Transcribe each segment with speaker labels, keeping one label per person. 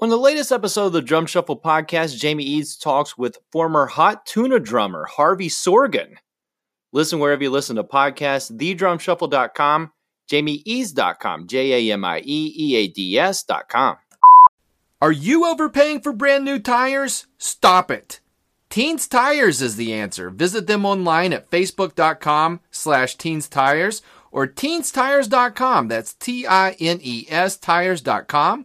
Speaker 1: On the latest episode of the Drum Shuffle podcast, Jamie Eads talks with former Hot Tuna drummer Harvey Sorgen. Listen wherever you listen to podcasts, thedrumshuffle.com, jamieeads.com, J A M I E E A D S.com. Are you overpaying for brand new tires? Stop it. Tines Tires is the answer. Visit them online at facebook.com slash tines tires or tinestires.com. That's T I N E S tires.com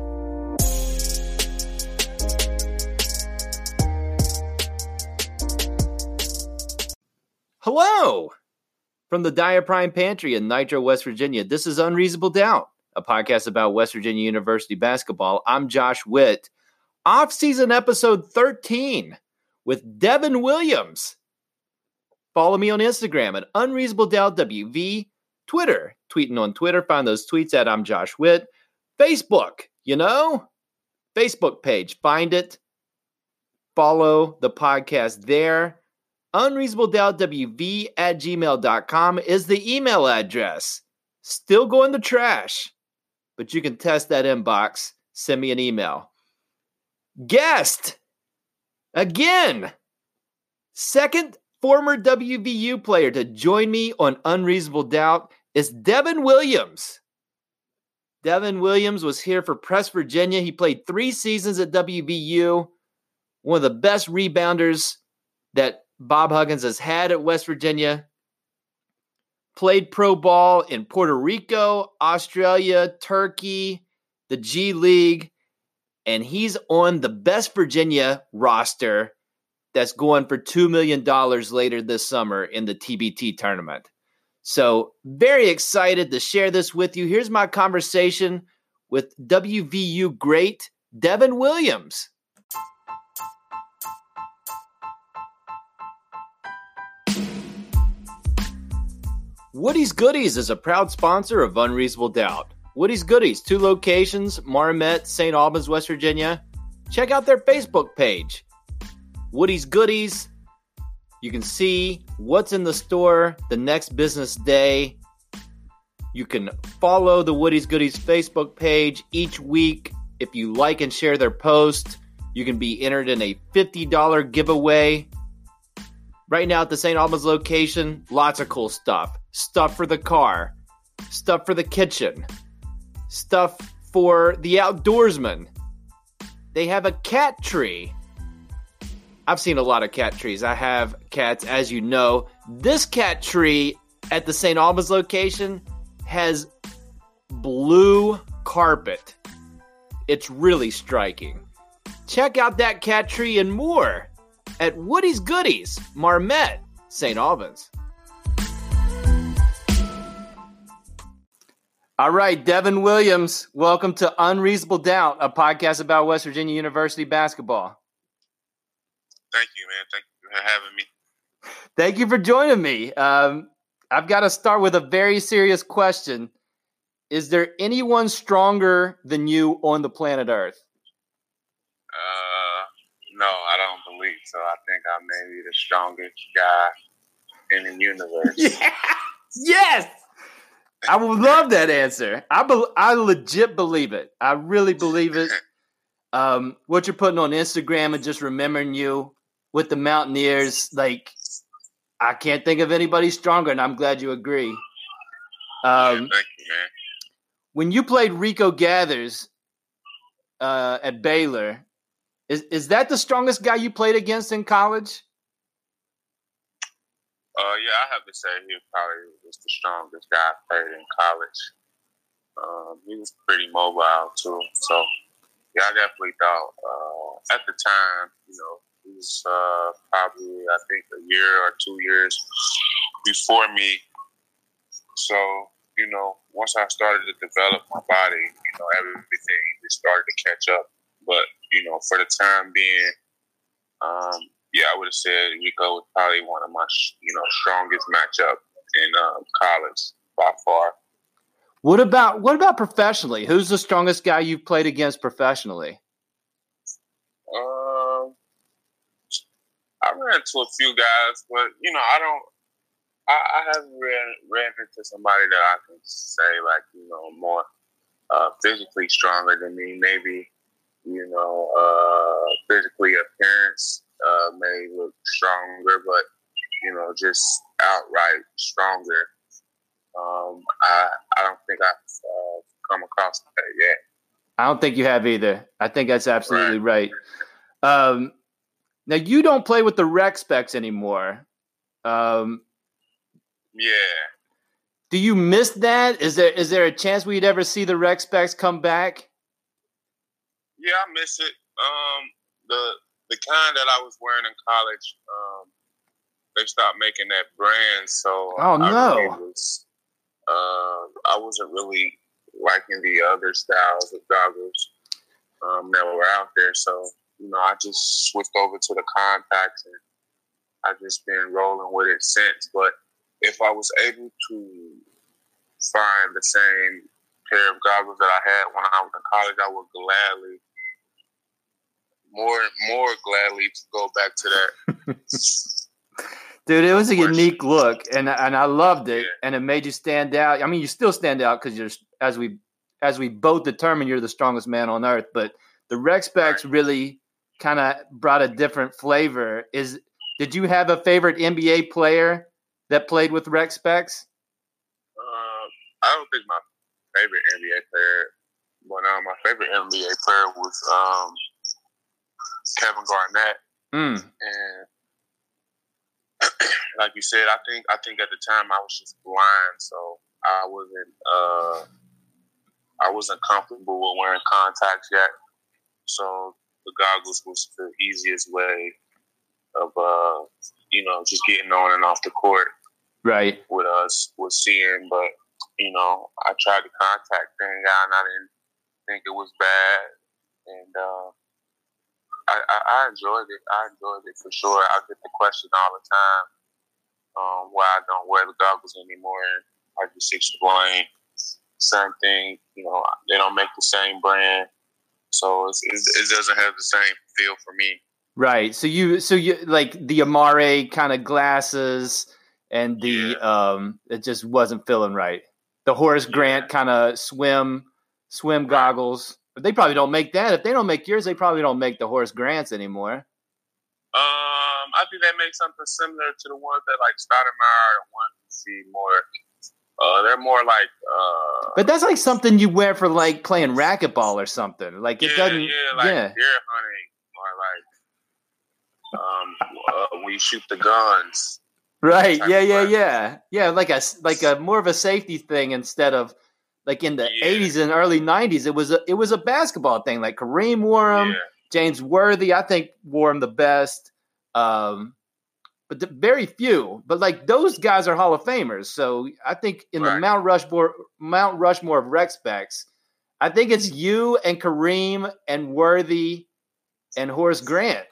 Speaker 1: From the Dyer Prime Pantry in Nitro, West Virginia. This is Unreasonable Doubt, a podcast about West Virginia University basketball. I'm Josh Witt. Off season episode 13 with Devin Williams. Follow me on Instagram at Unreasonable Doubt WV, Twitter, tweeting on Twitter. Find those tweets at I'm Josh Witt. Facebook, you know, Facebook page. Find it. Follow the podcast there. Unreasonable Doubt WV at gmail.com is the email address. Still going to trash, but you can test that inbox. Send me an email. Guest again. Second former WVU player to join me on Unreasonable Doubt is Devin Williams. Devin Williams was here for Press Virginia. He played three seasons at WVU, one of the best rebounders that Bob Huggins has had at West Virginia. Played pro ball in Puerto Rico, Australia, Turkey, the G League, and he's on the best Virginia roster that's going for $2 million later this summer in the TBT tournament. So, very excited to share this with you. Here's my conversation with WVU great Devin Williams. Woody's Goodies is a proud sponsor of Unreasonable Doubt. Woody's Goodies, two locations, Marmet, St. Albans, West Virginia. Check out their Facebook page. Woody's Goodies. You can see what's in the store the next business day. You can follow the Woody's Goodies Facebook page each week. If you like and share their post, you can be entered in a $50 giveaway. Right now at the St. Albans location, lots of cool stuff. Stuff for the car, stuff for the kitchen, stuff for the outdoorsman. They have a cat tree. I've seen a lot of cat trees. I have cats, as you know. This cat tree at the St. Albans location has blue carpet. It's really striking. Check out that cat tree and more at Woody's Goodies, Marmet, St. Albans. All right, Devin Williams, welcome to Unreasonable Doubt, a podcast about West Virginia University basketball.
Speaker 2: Thank you, man. Thank you for having me.
Speaker 1: Thank you for joining me. Um, I've got to start with a very serious question. Is there anyone stronger than you on the planet Earth?
Speaker 2: Uh, no, I don't believe so. I think I may be the strongest guy in the universe.
Speaker 1: Yeah. Yes. I would love that answer. I be- I legit believe it. I really believe it. Um, what you're putting on Instagram and just remembering you with the Mountaineers, like I can't think of anybody stronger, and I'm glad you agree. Um,
Speaker 2: Thank you, man.
Speaker 1: when you played Rico Gathers uh, at Baylor, is is that the strongest guy you played against in college?
Speaker 2: Uh, yeah, I have to say he probably was the strongest guy I played in college. Um, he was pretty mobile too, so yeah, I definitely thought uh, at the time, you know, he was uh, probably I think a year or two years before me. So you know, once I started to develop my body, you know, everything just started to catch up. But you know, for the time being, um, yeah, I would have said Rico was probably one of my, you know, strongest matchup in uh, college by far.
Speaker 1: What about what about professionally? Who's the strongest guy you've played against professionally?
Speaker 2: Um, I ran into a few guys, but you know, I don't. I, I haven't ran ran into somebody that I can say like you know more uh, physically stronger than me. Maybe you know uh, physically appearance uh, may look stronger, but you know just outright stronger. Um, I I don't think I've uh, come across that yet.
Speaker 1: I don't think you have either. I think that's absolutely right. right. Um, now you don't play with the rec specs anymore. Um,
Speaker 2: yeah.
Speaker 1: Do you miss that? Is there is there a chance we'd ever see the rec specs come back?
Speaker 2: Yeah, I miss it. Um, the the kind that I was wearing in college, um, they stopped making that brand, so
Speaker 1: oh no, I really
Speaker 2: was, uh, I wasn't really liking the other styles of goggles um, that were out there. So you know, I just switched over to the contacts, and I've just been rolling with it since. But if I was able to find the same pair of goggles that I had when I was in college, I would gladly, more more gladly, to go back to that.
Speaker 1: Dude, it was a unique look, and and I loved it, yeah. and it made you stand out. I mean, you still stand out because you're as we as we both determined you're the strongest man on earth. But the rec specs really kind of brought a different flavor. Is did you have a favorite NBA player that played with rec specs?
Speaker 2: Uh, I don't think my favorite NBA player, but my favorite NBA player was um, Kevin Garnett.
Speaker 1: Mm.
Speaker 2: And like you said, I think I think at the time I was just blind, so I wasn't uh, I wasn't comfortable with wearing contacts yet. So the goggles was the easiest way of uh, you know just getting on and off the court.
Speaker 1: Right.
Speaker 2: With us, with seeing, but you know, I tried the contact thing out, and I didn't think it was bad, and uh, I, I, I enjoyed it. I enjoyed it for sure. I get the question all the time um, why I don't wear the goggles anymore, I just explain same thing. You know, they don't make the same brand, so it's, it's, it doesn't have the same feel for me.
Speaker 1: Right. So you, so you like the Amar'e kind of glasses, and the yeah. um, it just wasn't feeling right. The Horace Grant kind of swim swim goggles. But they probably don't make that. If they don't make yours, they probably don't make the Horace Grants anymore.
Speaker 2: Um, I think they make something similar to the ones that like Stoudemire and one to see more uh, they're more like. Uh,
Speaker 1: but that's like something you wear for like playing racquetball or something. Like it
Speaker 2: yeah,
Speaker 1: doesn't.
Speaker 2: Yeah, like yeah. deer hunting or like um, uh, when you shoot the guns.
Speaker 1: Right. Yeah. Yeah. Yeah. Yeah. Like a like a more of a safety thing instead of like in the yeah. 80s and early 90s it was a it was a basketball thing like Kareem wore them, yeah. James Worthy I think wore them the best. Um, but the, very few. But like those guys are Hall of Famers, so I think in right. the Mount Rushmore, Mount Rushmore of rec specs, I think it's you and Kareem and Worthy and Horace Grant.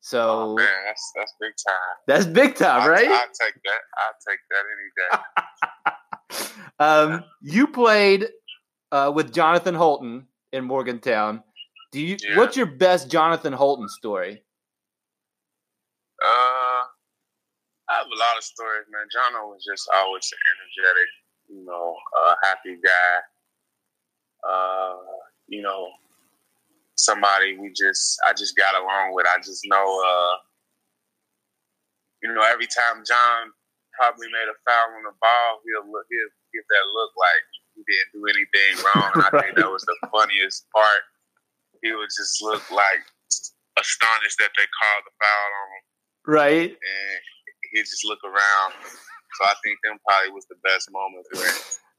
Speaker 1: So
Speaker 2: oh, man, that's that's big time.
Speaker 1: That's big time, right?
Speaker 2: I take that. I take
Speaker 1: that any day. um, you played uh, with Jonathan Holton in Morgantown. Do you? Yeah. What's your best Jonathan Holton story?
Speaker 2: Uh, I have a lot of stories, man. Jono was just always an energetic, you know, uh, happy guy. Uh, you know, somebody we just I just got along with. I just know, uh, you know, every time John probably made a foul on the ball, he'll look, he'll give that look like he didn't do anything wrong. And I think that was the funniest part. He would just look like astonished that they called the foul on him.
Speaker 1: Right.
Speaker 2: And he just look around. So I think them probably was the best moment where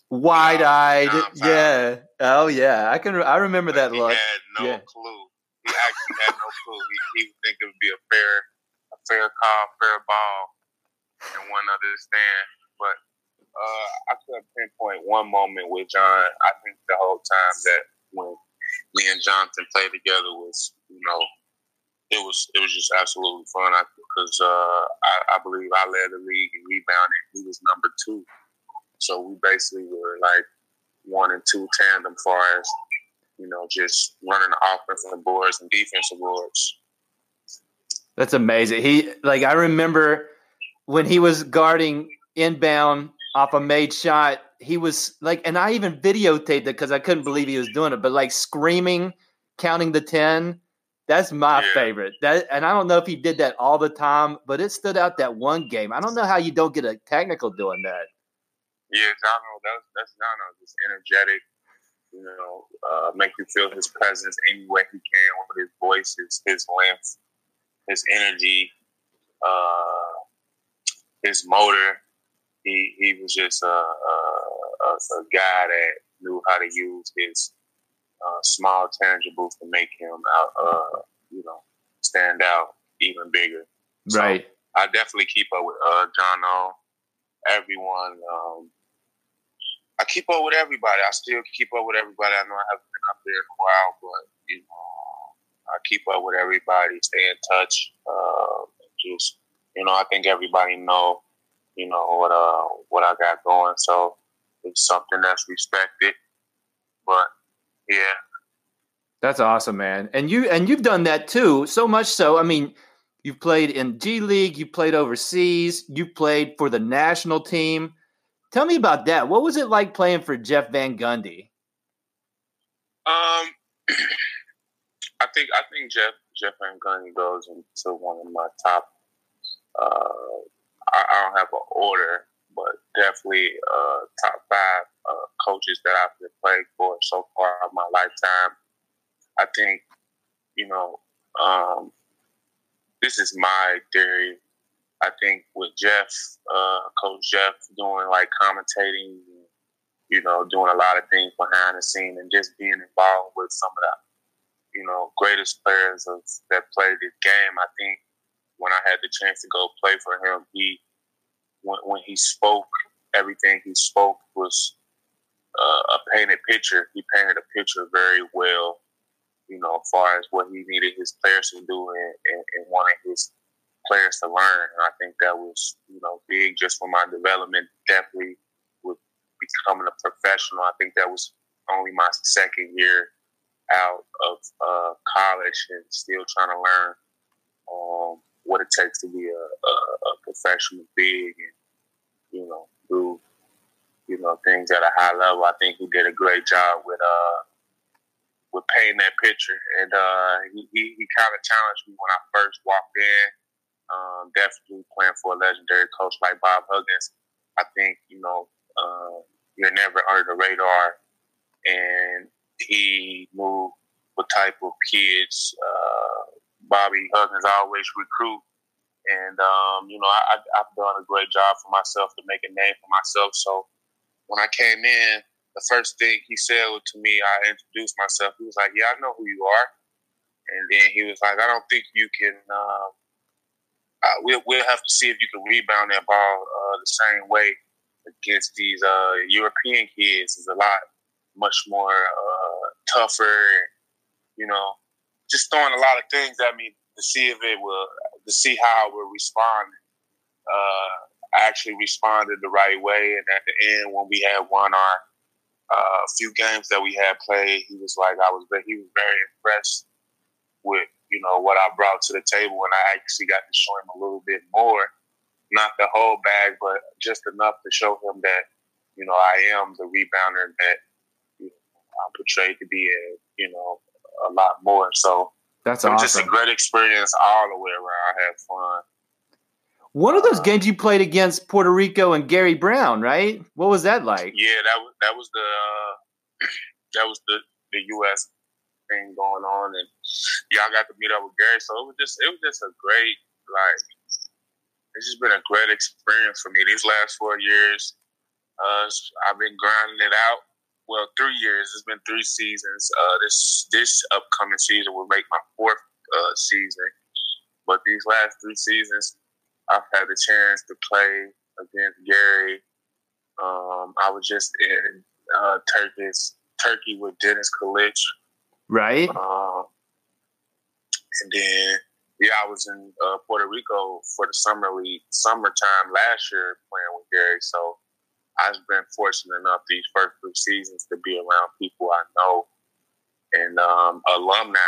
Speaker 1: wide eyed. Yeah. Oh yeah. I can. I remember but that
Speaker 2: he
Speaker 1: look.
Speaker 2: Had no
Speaker 1: yeah.
Speaker 2: clue. He actually had no clue. He, he would think it would be a fair, a fair call, fair ball, and one other understand. But uh, I couldn't pinpoint one moment with John. I think the whole time that when me and Jonathan played together was you know, it was it was just absolutely fun because uh, I, I believe I led the league in rebounding. He was number two, so we basically were like one and two tandem far as you know, just running the offense offensive boards and defensive boards.
Speaker 1: That's amazing. He like I remember when he was guarding inbound off a made shot. He was like, and I even videotaped it because I couldn't believe he was doing it. But like screaming, counting the ten. That's my yeah. favorite. That and I don't know if he did that all the time, but it stood out that one game. I don't know how you don't get a technical doing that.
Speaker 2: Yeah, Jono, that's that's Jono, just energetic, you know, uh, make you feel his presence any way he can with his voice, his, his length, his energy, uh, his motor. He he was just a, a, a, a guy that knew how to use his uh, small tangibles to make him out, uh, you know, stand out even bigger.
Speaker 1: So right.
Speaker 2: I definitely keep up with uh, Jono. Everyone, um, I keep up with everybody. I still keep up with everybody. I know I haven't been up there in a while, but you know, I keep up with everybody. Stay in touch. Uh, just you know, I think everybody know, you know what uh what I got going. So it's something that's respected. But yeah,
Speaker 1: that's awesome, man. And you and you've done that too. So much so. I mean, you've played in G League. You played overseas. You played for the national team. Tell me about that. What was it like playing for Jeff Van Gundy?
Speaker 2: Um, I think I think Jeff Jeff Van Gundy goes into one of my top. Uh, I, I don't have an order, but definitely uh, top five uh, coaches that I've been playing for so far in my lifetime. I think, you know, um, this is my theory I think with Jeff, uh, Coach Jeff, doing like commentating, you know, doing a lot of things behind the scene, and just being involved with some of the, you know, greatest players of, that played this game. I think when I had the chance to go play for him, he when, when he spoke, everything he spoke was uh, a painted picture. He painted a picture very well, you know, as far as what he needed his players to do and, and, and wanted his players to learn. And I think that was, you know, big just for my development. Definitely with becoming a professional. I think that was only my second year out of uh, college and still trying to learn um, what it takes to be a, a, a, professional big and, you know, do, you know, things at a high level. I think he did a great job with, uh, with painting that picture. And uh, he, he, he kind of challenged me when I first walked in um, definitely playing for a legendary coach like Bob Huggins. I think you know uh, you're never under the radar, and he moved what type of kids. Uh, Bobby Huggins always recruit, and um, you know I, have done a great job for myself to make a name for myself. So when I came in, the first thing he said to me, I introduced myself. He was like, "Yeah, I know who you are," and then he was like, "I don't think you can." Uh, uh, we'll, we'll have to see if you can rebound that ball uh, the same way against these uh, European kids. Is a lot much more uh, tougher, you know, just throwing a lot of things at me to see if it will, to see how I will respond. Uh, I actually responded the right way, and at the end, when we had won our uh, few games that we had played, he was like, I was, he was very impressed with you know, what I brought to the table, and I actually got to show him a little bit more, not the whole bag, but just enough to show him that, you know, I am the rebounder that you know, I'm portrayed to be, a, you know, a lot more. So
Speaker 1: that's awesome.
Speaker 2: just a great experience all the way around. I had fun.
Speaker 1: One of those uh, games you played against Puerto Rico and Gary Browne, right? What was that like?
Speaker 2: Yeah, that was that was the uh, that was the the U.S thing going on, and y'all got to meet up with Gary. So it was just it was just a great like it's just been a great experience for me these last four years. Uh, I've been grinding it out. Well, three years. It's been three seasons. Uh, this this upcoming season will make my fourth uh, season. But these last three seasons, I've had the chance to play against Gary. Um, I was just in uh, Turkey, Turkey with Deniz Kilicli
Speaker 1: right? Uh,
Speaker 2: And then yeah, I was in uh, Puerto Rico for the summer league, summertime last year playing with Gary. So I've been fortunate enough these first three seasons to be around people I know and um, alumni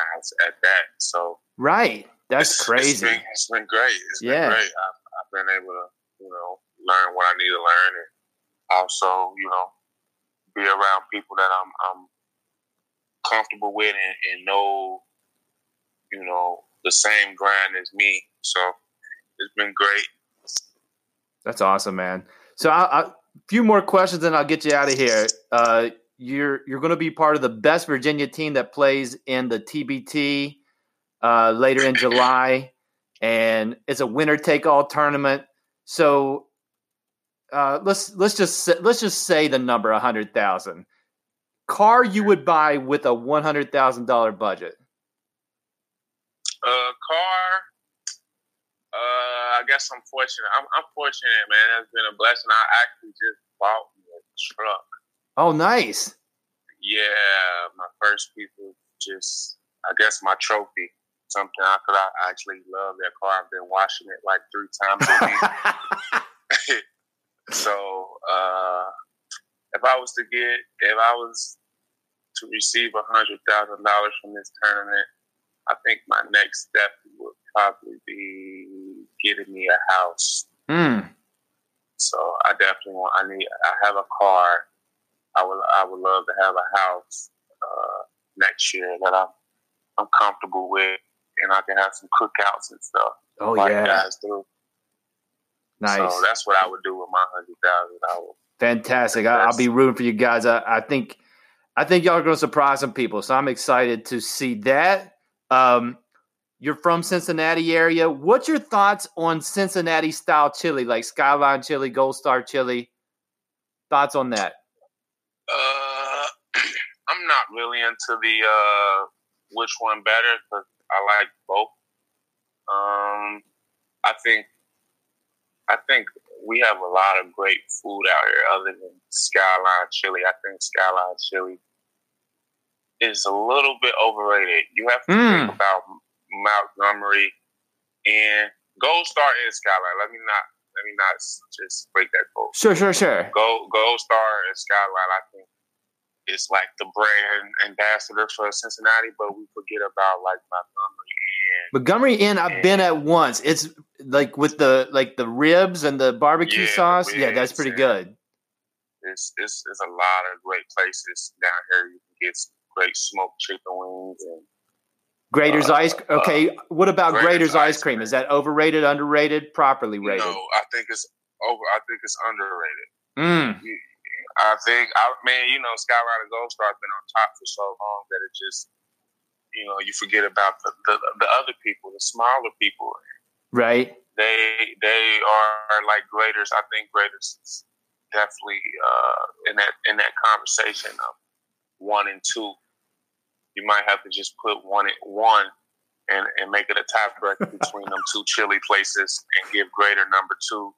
Speaker 2: at that. So
Speaker 1: right, that's crazy.
Speaker 2: It's been, it's been great. It's
Speaker 1: yeah.
Speaker 2: been great. I've, I've been able to you know learn what I need to learn and also you know be around people that I'm, I'm comfortable with and, and know you know the same grind as me. So it's been great.
Speaker 1: That's awesome, man. So a few more questions, and I'll get you out of here. Uh, you're you're going to be part of the best Virginia team that plays in the TBT uh, later in July, and it's a winner take all tournament. So uh, let's let's just let's just say the number a hundred thousand. Car you would buy with a one hundred thousand dollar budget.
Speaker 2: Uh, car. I guess I'm fortunate. I'm, I'm fortunate, man. It's been a blessing. I actually just bought me a truck.
Speaker 1: Oh, nice.
Speaker 2: Yeah, my first people just, I guess, my trophy. Something I could I actually love that car. I've been washing it like three times a week. so, uh, if I was to get, if I was to receive a hundred thousand dollars from this tournament, I think my next step would probably be getting me a house.
Speaker 1: Mm.
Speaker 2: So I definitely want. I need. I have a car. I would. I would love to have a house uh, next year that I'm. I'm comfortable with, and I can have some cookouts and stuff.
Speaker 1: Oh yeah,
Speaker 2: guys do.
Speaker 1: Nice.
Speaker 2: So that's what I would do with my hundred thousand dollars.
Speaker 1: Fantastic. I, will be rooting for you guys. I, I think. I think y'all are going to surprise some people, so I'm excited to see that. Um, you're from Cincinnati area. What's your thoughts on Cincinnati style chili, like Skyline chili, Gold Star chili? Thoughts on that?
Speaker 2: Uh, I'm not really into the uh, which one better because I like both. Um, I think I think we have a lot of great food out here other than Skyline chili. I think Skyline chili is a little bit overrated. You have to mm. think about Montgomery and Gold Star and Skyline. Let me not let me not just break that code.
Speaker 1: Sure, sure, sure.
Speaker 2: Gold Gold Star and Skyline, I think it's like the brand ambassador for Cincinnati, but we forget about like Montgomery Inn.
Speaker 1: Montgomery Inn, I've been at once. It's like with the like the ribs and the barbecue
Speaker 2: yeah,
Speaker 1: sauce. Yeah, that's pretty good.
Speaker 2: It's, it's it's a lot of great places down here. You can get great smoked chicken wings and
Speaker 1: Graeter's uh, ice. Okay, uh, what about Graeter's ice cream? cream? Is that overrated, underrated, properly rated?
Speaker 2: No, I think it's over. I think it's underrated.
Speaker 1: Mm.
Speaker 2: I think, I man, you know, Skyline Gold Star have been on top for so long that it just, you know, you forget about the, the, the other people, the smaller people.
Speaker 1: Right.
Speaker 2: They they are like Graeter's. I think Graeter's is definitely uh, in that in that conversation of one and two you might have to just put one at one and, and make it a tiebreaker between them two chili places and give Graeter number two.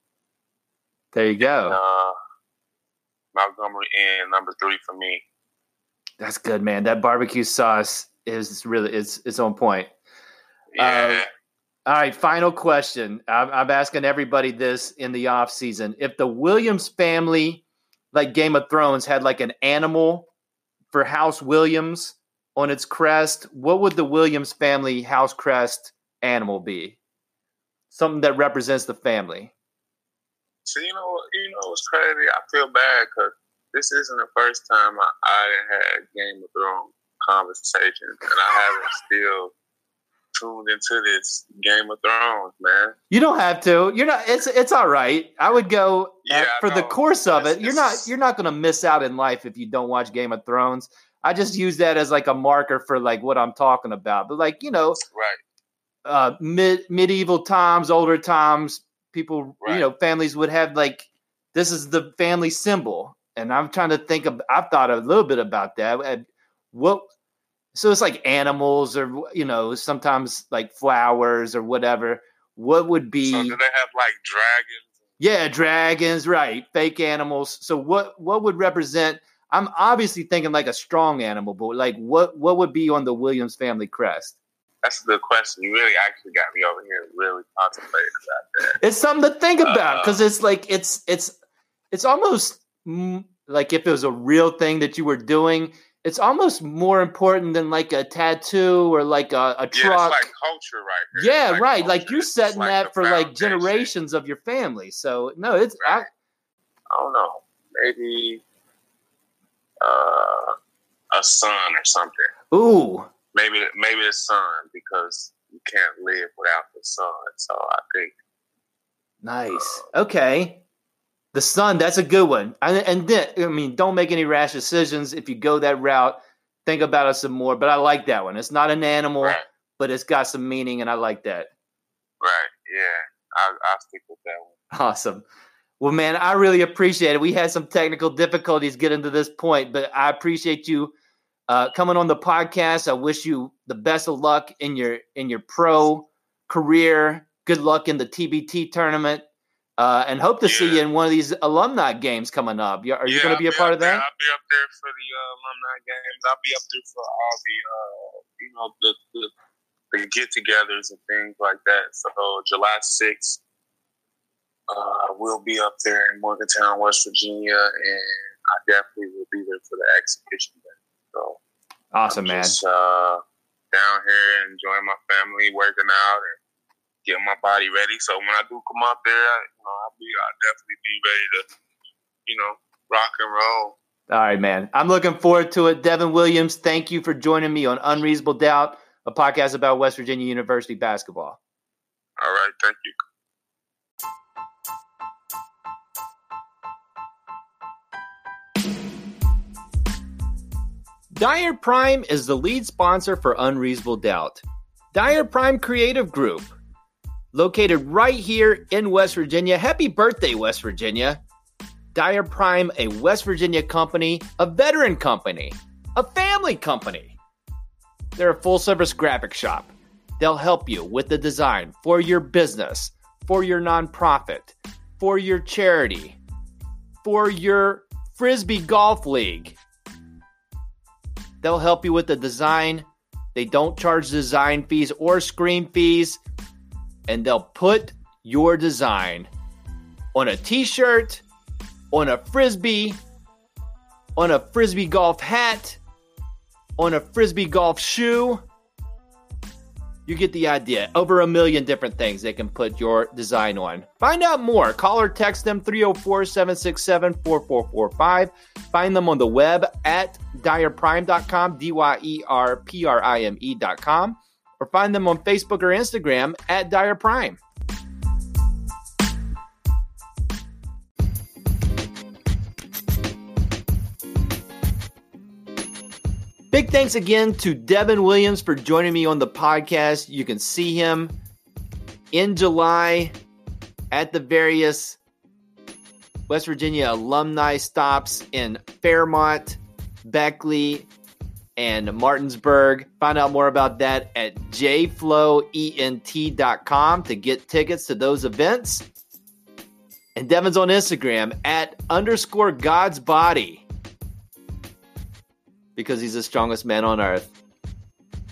Speaker 1: There you go.
Speaker 2: And, uh, Montgomery Inn number three for me.
Speaker 1: That's good, man. That barbecue sauce is really it's it's on point.
Speaker 2: Yeah.
Speaker 1: Uh, all right, final question. I'm, I'm asking everybody this in the off season. If the Williams family, like Game of Thrones, had like an animal for House Williams, on its crest, what would the Williams family house crest animal be? Something that represents the family.
Speaker 2: So you know, you know, it's crazy. I feel bad because this isn't the first time I, I had Game of Thrones conversations, and I haven't still tuned into this Game of Thrones, man.
Speaker 1: You don't have to. You're not. It's it's all right. I would go yeah, for the course of it. You're not. You're not going to miss out in life if you don't watch Game of Thrones. I just use that as like a marker for like what I'm talking about. But like you know,
Speaker 2: right?
Speaker 1: Uh, mid medieval times, older times, people right. you know families would have like this is the family symbol, and I'm trying to think of. I've thought a little bit about that. What? So it's like animals, or you know, sometimes like flowers or whatever. What would be?
Speaker 2: So do they have like dragons?
Speaker 1: Yeah, dragons, right? Fake animals. So what? What would represent? I'm obviously thinking like a strong animal, but like what what would be on the Williams family crest?
Speaker 2: That's a good question. You really actually got me over here really contemplating about
Speaker 1: that. It's something to think about because uh, it's like it's it's it's almost like if it was a real thing that you were doing. It's almost more important than like a tattoo or like a, a truck. Yeah,
Speaker 2: like culture, right?
Speaker 1: Here. Yeah, like right. Culture. Like you're setting like that for foundation. like generations of your family. So no, it's
Speaker 2: right. I, I don't know. Maybe uh, a sun or something.
Speaker 1: Ooh.
Speaker 2: Maybe maybe a sun because you can't live without the sun. So I think.
Speaker 1: Nice. Uh, okay. The sun, that's a good one. And, and then, I mean, don't make any rash decisions. If you go that route, think about it some more. But I like that one. It's not an animal, right. but it's got some meaning, and I like that.
Speaker 2: Right. Yeah. I'll, I'll stick with that one.
Speaker 1: Awesome. Well, man, I really appreciate it. We had some technical difficulties getting to this point, but I appreciate you uh, coming on the podcast. I wish you the best of luck in your in your pro career. Good luck in the TBT tournament, uh, and hope to yeah. see you in one of these alumni games coming up. Are you yeah, going to be a part of that?
Speaker 2: I'll be up there for the uh, alumni games. I'll be up there for all the uh, you know the, the, the get-togethers and things like that. So July sixth uh, we'll be up there in Morgantown, West Virginia, and I definitely will be there for the exhibition day. So
Speaker 1: awesome,
Speaker 2: I'm
Speaker 1: man!
Speaker 2: Just, uh, down here enjoying my family, working out, and getting my body ready. So when I do come up there, you know, I'll be, I'll definitely be ready to, you know, rock and roll.
Speaker 1: All right, man. I'm looking forward to it. Devin Williams, thank you for joining me on Unreasonable Doubt, a podcast about West Virginia University basketball.
Speaker 2: All right, thank you.
Speaker 1: Dyer Prime is the lead sponsor for Unreasonable Doubt. Dyer Prime Creative Group, located right here in West Virginia. Happy birthday, West Virginia. Dire Prime, a West Virginia company, a veteran company, a family company. They're a full service graphic shop. They'll help you with the design for your business, for your nonprofit, for your charity, for your Frisbee Golf League They'll help you with the design. They don't charge design fees or screen fees. And they'll put your design on a t shirt, on a frisbee, on a frisbee golf hat, on a frisbee golf shoe, you get the idea. Over a million different things they can put your design on. Find out more. Call or text them 304 767 4445. Find them on the web at dyerprime.com, D Y E R P R I M E.com, or find them on Facebook or Instagram at Dyer Big thanks again to Devin Williams for joining me on the podcast. You can see him in July at the various West Virginia alumni stops in Fairmont, Beckley, and Martinsburg. Find out more about that at jflowent.com to get tickets to those events. And Devin's on Instagram at underscore God's Body because he's the strongest man on earth.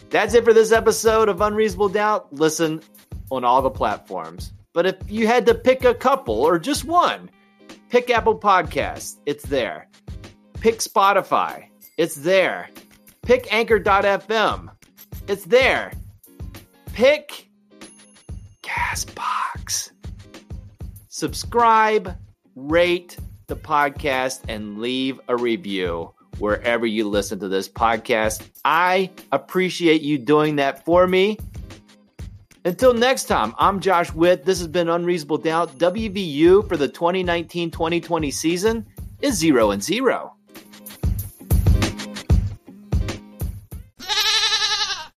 Speaker 1: That's it for this episode of Unreasonable Doubt. Listen on all the platforms. But if you had to pick a couple or just one, pick Apple Podcasts. It's there. Pick Spotify. It's there. Pick Anchor.fm. It's there. Pick Castbox. Subscribe, rate the podcast, and leave a review wherever you listen to this podcast. I appreciate you doing that for me. Until next time, I'm Josh Witt. This has been Unreasonable Doubt. WVU for the 2019 2020 season is 0 and 0.